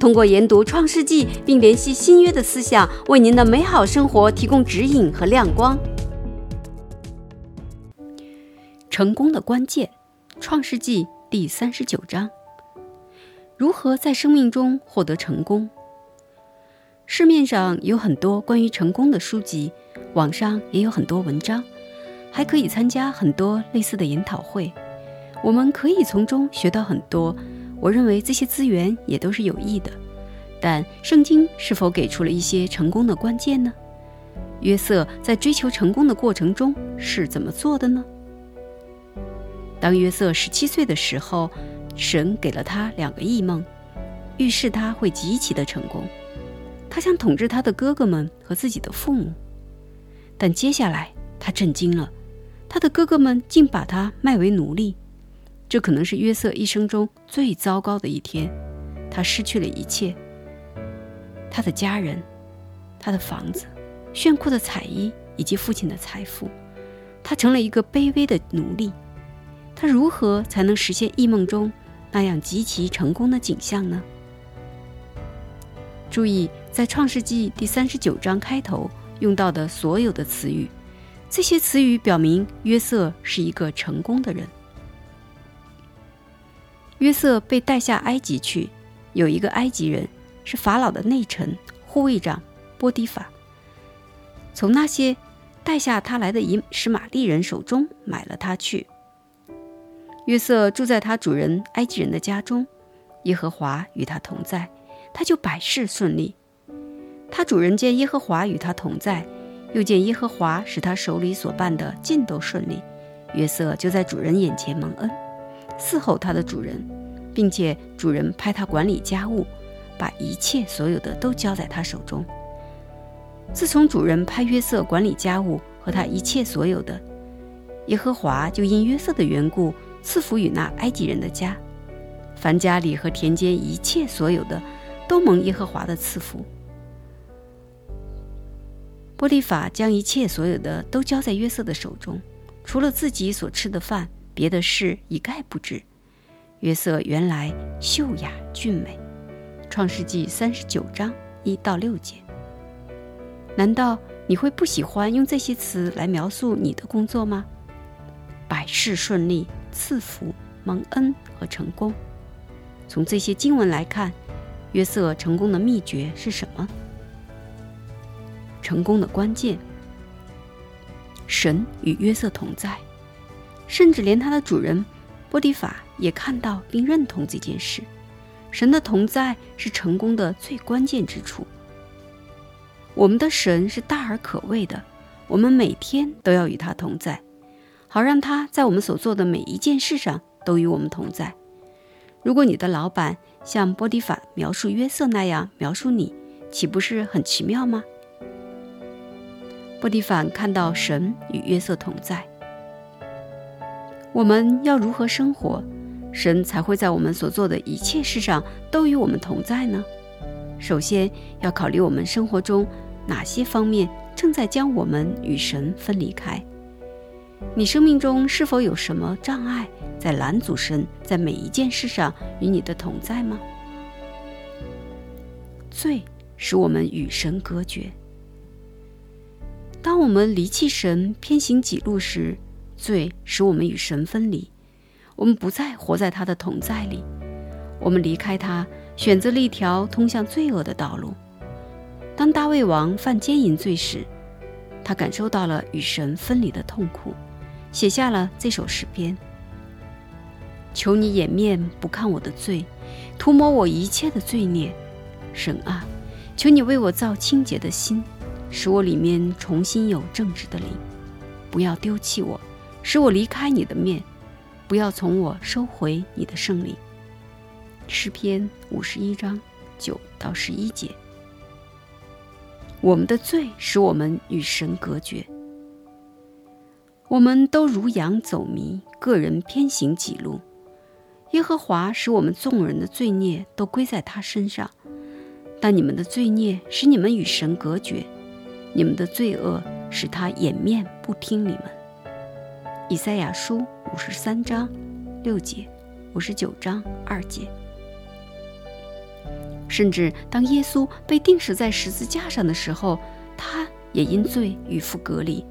通过研读创世纪并联系新约的思想，为您的美好生活提供指引和亮光。成功的关键，创世纪第三十九章：如何在生命中获得成功？市面上有很多关于成功的书籍，网上也有很多文章，还可以参加很多类似的研讨会。我们可以从中学到很多。我认为这些资源也都是有益的，但圣经是否给出了一些成功的关键呢？约瑟在追求成功的过程中是怎么做的呢？当约瑟十七岁的时候，神给了他两个异梦，预示他会极其的成功。他想统治他的哥哥们和自己的父母，但接下来他震惊了，他的哥哥们竟把他卖为奴隶。这可能是约瑟一生中最糟糕的一天，他失去了一切：他的家人、他的房子、炫酷的彩衣以及父亲的财富。他成了一个卑微的奴隶。他如何才能实现异梦中那样极其成功的景象呢？注意，在创世纪第三十九章开头用到的所有的词语，这些词语表明约瑟是一个成功的人。约瑟被带下埃及去，有一个埃及人是法老的内臣护卫长波迪法，从那些带下他来的以实玛利人手中买了他去。约瑟住在他主人埃及人的家中，耶和华与他同在，他就百事顺利。他主人见耶和华与他同在，又见耶和华使他手里所办的尽都顺利，约瑟就在主人眼前蒙恩。伺候他的主人，并且主人派他管理家务，把一切所有的都交在他手中。自从主人派约瑟管理家务和他一切所有的，耶和华就因约瑟的缘故赐福与那埃及人的家，凡家里和田间一切所有的，都蒙耶和华的赐福。波利法将一切所有的都交在约瑟的手中，除了自己所吃的饭。别的事一概不知。约瑟原来秀雅俊美，《创世纪》三十九章一到六节。难道你会不喜欢用这些词来描述你的工作吗？百事顺利、赐福、蒙恩和成功。从这些经文来看，约瑟成功的秘诀是什么？成功的关键：神与约瑟同在。甚至连他的主人波迪法也看到并认同这件事。神的同在是成功的最关键之处。我们的神是大而可畏的，我们每天都要与他同在，好让他在我们所做的每一件事上都与我们同在。如果你的老板像波迪法描述约瑟那样描述你，岂不是很奇妙吗？波迪法看到神与约瑟同在。我们要如何生活，神才会在我们所做的一切事上都与我们同在呢？首先要考虑我们生活中哪些方面正在将我们与神分离开。你生命中是否有什么障碍在拦阻神在每一件事上与你的同在吗？罪使我们与神隔绝。当我们离弃神、偏行己路时，罪使我们与神分离，我们不再活在他的同在里，我们离开他，选择了一条通向罪恶的道路。当大卫王犯奸淫罪时，他感受到了与神分离的痛苦，写下了这首诗篇：“求你掩面不看我的罪，涂抹我一切的罪孽。神啊，求你为我造清洁的心，使我里面重新有正直的灵，不要丢弃我。”使我离开你的面，不要从我收回你的圣灵。诗篇五十一章九到十一节。我们的罪使我们与神隔绝。我们都如羊走迷，个人偏行己路。耶和华使我们众人的罪孽都归在他身上，但你们的罪孽使你们与神隔绝，你们的罪恶使他掩面不听你们。以赛亚书五十三章六节，五十九章二节。甚至当耶稣被钉死在十字架上的时候，他也因罪与父隔离，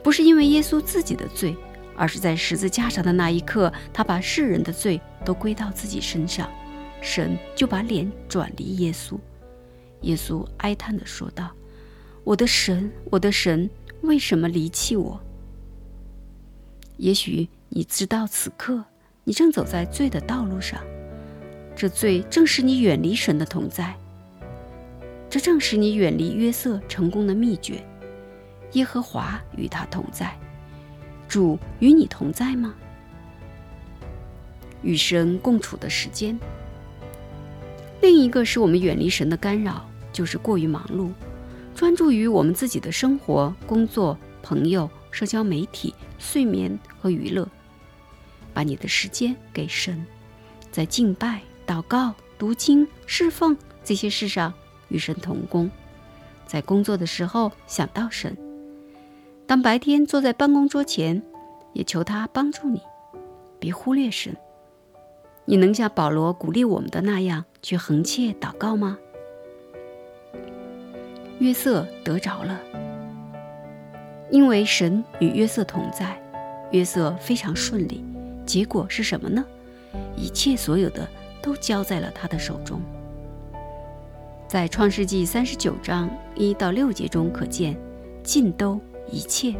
不是因为耶稣自己的罪。而是在十字架上的那一刻，他把世人的罪都归到自己身上，神就把脸转离耶稣。耶稣哀叹地说道：“我的神，我的神，为什么离弃我？”也许你知道，此刻你正走在罪的道路上，这罪正是你远离神的同在，这正是你远离约瑟成功的秘诀。耶和华与他同在。主与你同在吗？与神共处的时间。另一个是我们远离神的干扰，就是过于忙碌，专注于我们自己的生活、工作、朋友、社交媒体、睡眠和娱乐。把你的时间给神，在敬拜、祷告、读经、侍奉这些事上与神同工。在工作的时候想到神。当白天坐在办公桌前，也求他帮助你，别忽略神。你能像保罗鼓励我们的那样去横切祷告吗？约瑟得着了，因为神与约瑟同在，约瑟非常顺利。结果是什么呢？一切所有的都交在了他的手中。在创世纪三十九章一到六节中可见，尽都。一切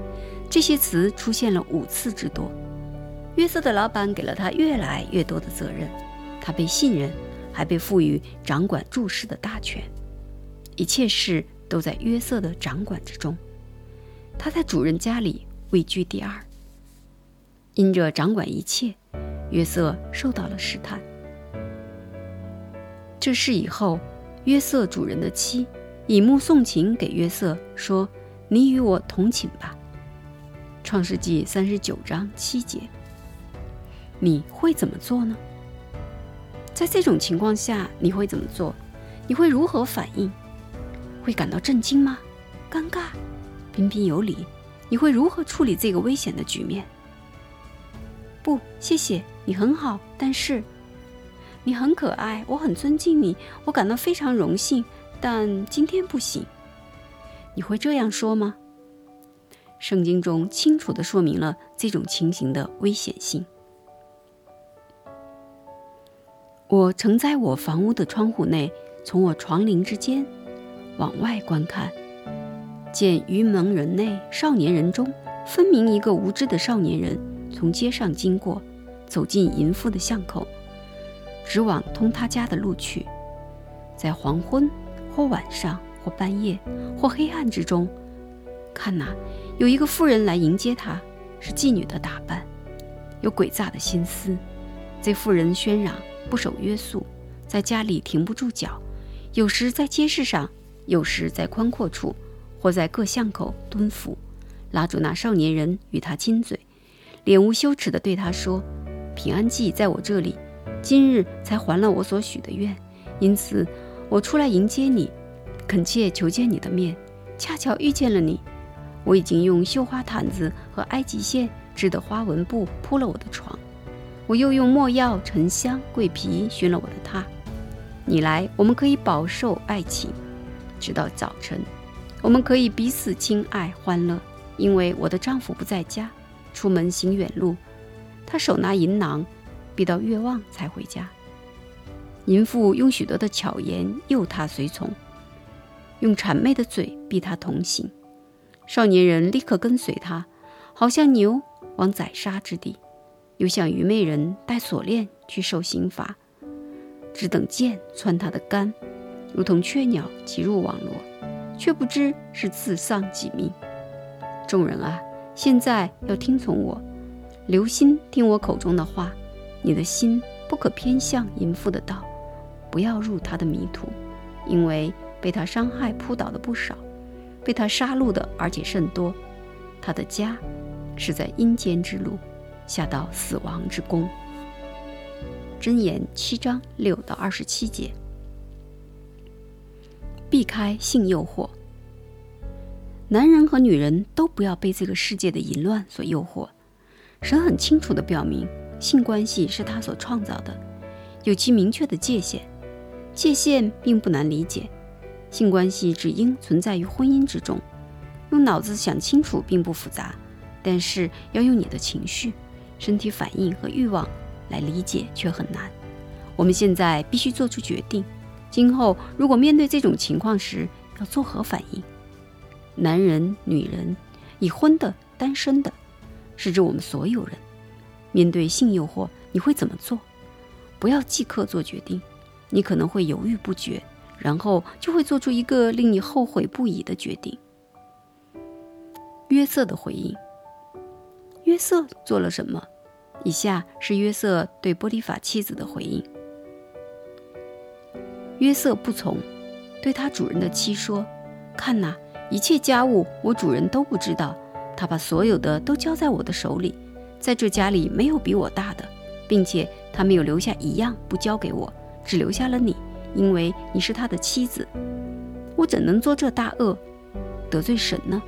这些词出现了五次之多。约瑟的老板给了他越来越多的责任，他被信任，还被赋予掌管注事的大权。一切事都在约瑟的掌管之中。他在主人家里位居第二。因着掌管一切，约瑟受到了试探。这事以后，约瑟主人的妻以目送情给约瑟说。你与我同寝吧，《创世纪》三十九章七节。你会怎么做呢？在这种情况下，你会怎么做？你会如何反应？会感到震惊吗？尴尬？彬彬有礼？你会如何处理这个危险的局面？不，谢谢你很好，但是你很可爱，我很尊敬你，我感到非常荣幸，但今天不行。你会这样说吗？圣经中清楚地说明了这种情形的危险性。我曾在我房屋的窗户内，从我床棂之间往外观看，见愚蒙人内少年人中，分明一个无知的少年人从街上经过，走进淫妇的巷口，直往通他家的路去，在黄昏或晚上。或半夜，或黑暗之中，看呐，有一个妇人来迎接他，是妓女的打扮，有诡诈的心思。这妇人喧嚷，不守约束，在家里停不住脚，有时在街市上，有时在宽阔处，或在各巷口蹲伏，拉住那少年人与他亲嘴，脸无羞耻地对他说：“平安记在我这里，今日才还了我所许的愿，因此我出来迎接你。”恳切求见你的面，恰巧遇见了你。我已经用绣花毯子和埃及线织的花纹布铺了我的床，我又用墨药、沉香、桂皮熏了我的榻。你来，我们可以饱受爱情，直到早晨。我们可以彼此亲爱欢乐，因为我的丈夫不在家，出门行远路。他手拿银囊，必到月望才回家。淫妇用许多的巧言诱他随从。用谄媚的嘴逼他同行，少年人立刻跟随他，好像牛往宰杀之地，又像愚昧人戴锁链去受刑罚，只等剑穿他的肝，如同雀鸟挤入网罗，却不知是自丧己命。众人啊，现在要听从我，留心听我口中的话，你的心不可偏向淫妇的道，不要入他的迷途，因为。被他伤害扑倒的不少，被他杀戮的，而且甚多。他的家是在阴间之路，下到死亡之宫。箴言七章六到二十七节。避开性诱惑。男人和女人都不要被这个世界的淫乱所诱惑。神很清楚地表明，性关系是他所创造的，有其明确的界限。界限并不难理解，性关系只应存在于婚姻之中。用脑子想清楚并不复杂，但是要用你的情绪、身体反应和欲望来理解却很难。我们现在必须做出决定。今后如果面对这种情况时，要作何反应？男人、女人、已婚的、单身的，是指我们所有人。面对性诱惑，你会怎么做？不要即刻做决定，你可能会犹豫不决，然后就会做出一个令你后悔不已的决定。约瑟的回应。约瑟做了什么？以下是约瑟对波利法妻子的回应。约瑟不从，对他主人的妻说：“看呐，一切家务我主人都不知道。他把所有的都交在我的手里，在这家里没有比我大的，并且他没有留下一样不交给我，只留下了你，因为你是他的妻子。我怎能做这大恶，得罪神呢？”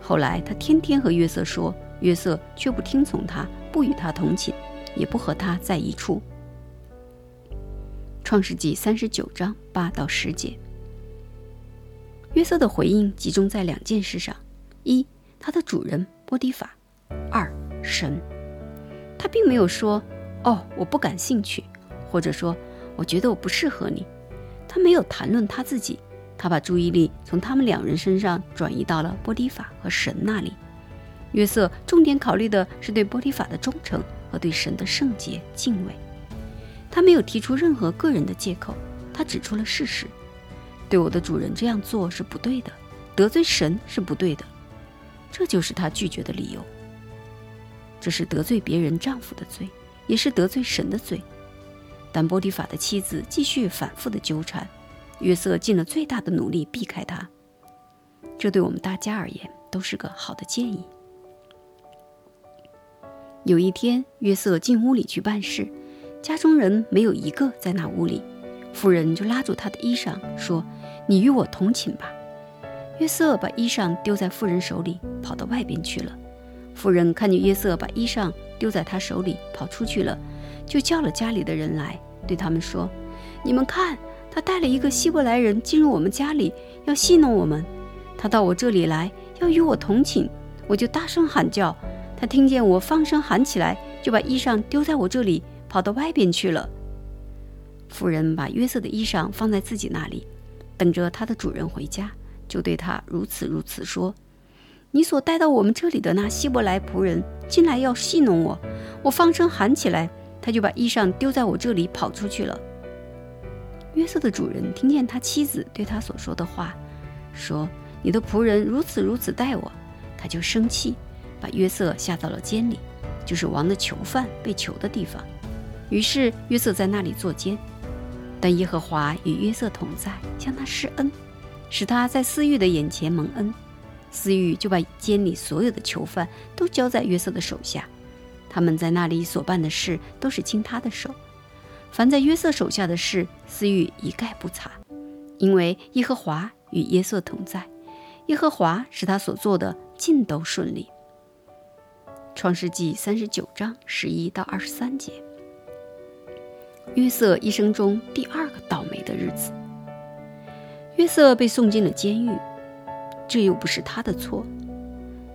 后来他天天和约瑟说，约瑟却不听从他，不与他同寝，也不和他在一处。创世纪三十九章八到十节，约瑟的回应集中在两件事上：一，他的主人波提法；二，神。他并没有说：“哦，我不感兴趣”，或者说：“我觉得我不适合你。”他没有谈论他自己，他把注意力从他们两人身上转移到了波提法和神那里。约瑟重点考虑的是对波提法的忠诚和对神的圣洁敬畏。他没有提出任何个人的借口，他指出了事实：对我的主人这样做是不对的，得罪神是不对的，这就是他拒绝的理由。这是得罪别人丈夫的罪，也是得罪神的罪。但波提法的妻子继续反复的纠缠，约瑟尽了最大的努力避开他。这对我们大家而言都是个好的建议。有一天，约瑟进屋里去办事。家中人没有一个在那屋里，妇人就拉住他的衣裳说：“你与我同寝吧。”约瑟把衣裳丢在妇人手里，跑到外边去了。妇人看见约瑟把衣裳丢在他手里跑出去了，就叫了家里的人来，对他们说：“你们看，他带了一个希伯来人进入我们家里，要戏弄我们。他到我这里来，要与我同寝，我就大声喊叫。他听见我放声喊起来，就把衣裳丢在我这里。”跑到外边去了。妇人把约瑟的衣裳放在自己那里，等着他的主人回家，就对他如此如此说：“你所带到我们这里的那希伯来仆人进来要戏弄我，我放声喊起来，他就把衣裳丢在我这里跑出去了。”约瑟的主人听见他妻子对他所说的话，说：“你的仆人如此如此待我。”他就生气，把约瑟下到了监里，就是王的囚犯被囚的地方。于是约瑟在那里坐监，但耶和华与约瑟同在，向他施恩，使他在私欲的眼前蒙恩。私欲就把监里所有的囚犯都交在约瑟的手下，他们在那里所办的事都是经他的手。凡在约瑟手下的事，私欲一概不查，因为耶和华与约瑟同在，耶和华使他所做的尽都顺利。创世纪三十九章十一到二十三节。约瑟一生中第二个倒霉的日子。约瑟被送进了监狱，这又不是他的错。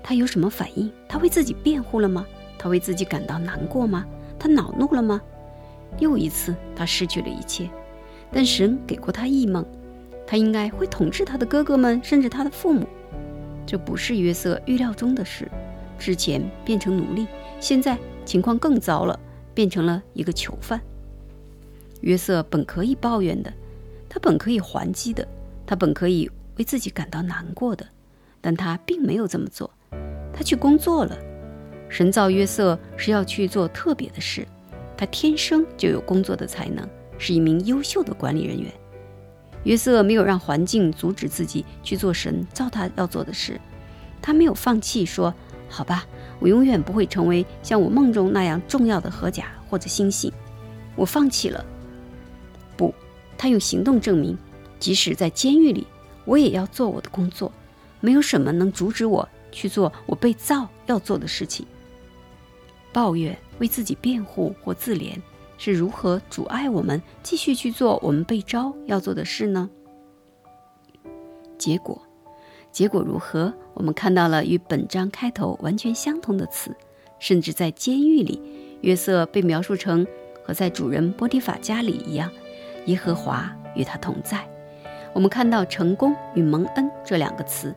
他有什么反应？他为自己辩护了吗？他为自己感到难过吗？他恼怒了吗？又一次，他失去了一切。但神给过他异梦，他应该会统治他的哥哥们，甚至他的父母。这不是约瑟预料中的事。之前变成奴隶，现在情况更糟了，变成了一个囚犯。约瑟本可以抱怨的，他本可以还击的，他本可以为自己感到难过的，但他并没有这么做。他去工作了。神造约瑟是要去做特别的事，他天生就有工作的才能，是一名优秀的管理人员。约瑟没有让环境阻止自己去做神造他要做的事，他没有放弃，说：“好吧，我永远不会成为像我梦中那样重要的合甲或者星星，我放弃了。”他用行动证明，即使在监狱里，我也要做我的工作，没有什么能阻止我去做我被造要做的事情。抱怨、为自己辩护或自怜。是如何阻碍我们继续去做我们被招要做的事呢？结果，结果如何？我们看到了与本章开头完全相同的词，甚至在监狱里，约瑟被描述成和在主人波提法家里一样，耶和华与他同在。我们看到成功与蒙恩这两个词，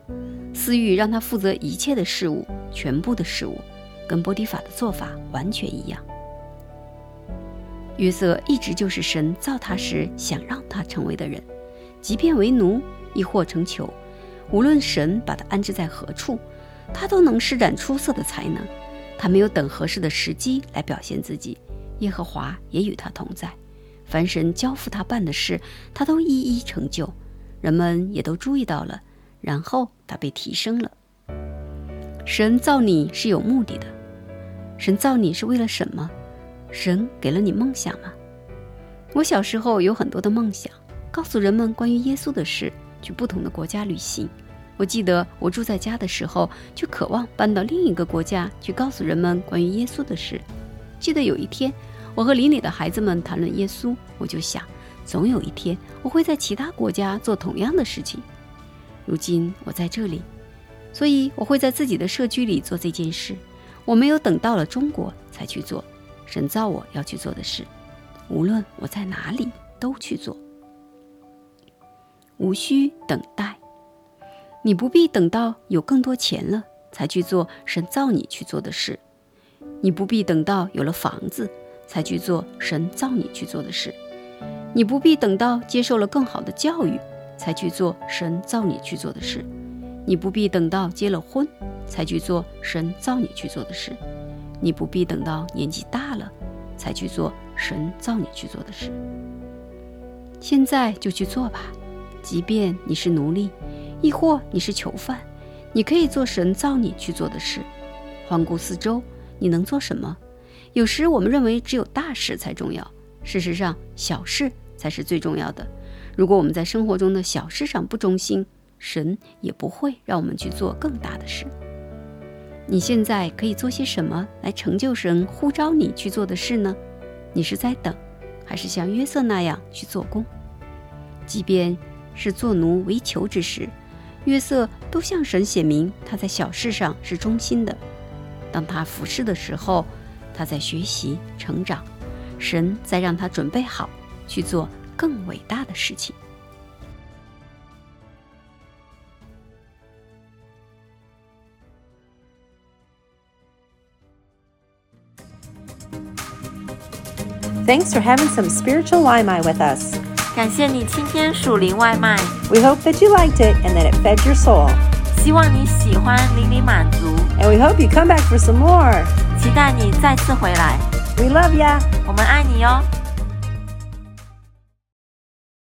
私欲让他负责一切的事物，全部的事物，跟波提法的做法完全一样。约瑟一直就是神造他时想让他成为的人，即便为奴亦或成囚，无论神把他安置在何处，他都能施展出色的才能。他没有等合适的时机来表现自己，耶和华也与他同在。凡神交付他办的事，他都一一成就。人们也都注意到了，然后他被提升了。神造你是有目的的，神造你是为了什么？神给了你梦想吗？我小时候有很多的梦想，告诉人们关于耶稣的事，去不同的国家旅行。我记得我住在家的时候，就渴望搬到另一个国家去告诉人们关于耶稣的事。记得有一天，我和邻里的孩子们谈论耶稣，我就想，总有一天我会在其他国家做同样的事情。如今我在这里，所以我会在自己的社区里做这件事。我没有等到了中国才去做。神造我要去做的事，无论我在哪里都去做，无需等待。你不必等到有更多钱了才去做神造你去做的事，你不必等到有了房子才去做神造你去做的事，你不必等到接受了更好的教育才去做神造你去做的事，你不必等到结了婚才去做神造你去做的事。你不必等到年纪大了，才去做神造你去做的事。现在就去做吧，即便你是奴隶，亦或你是囚犯，你可以做神造你去做的事。环顾四周，你能做什么？有时我们认为只有大事才重要，事实上小事才是最重要的。如果我们在生活中的小事上不忠心，神也不会让我们去做更大的事。你现在可以做些什么来成就神呼召你去做的事呢？你是在等，还是像约瑟那样去做工？即便是做奴为囚之时，约瑟都向神显明他在小事上是忠心的。当他服侍的时候，他在学习成长，神在让他准备好去做更伟大的事情。Thanks for having some spiritual Limai with us. 感谢你今天属灵外卖。We hope that you liked it and that it fed your soul. 希望你喜欢，令你满足。And we hope you come back for some more. 期待你再次回来。We love ya. 我们爱你哟。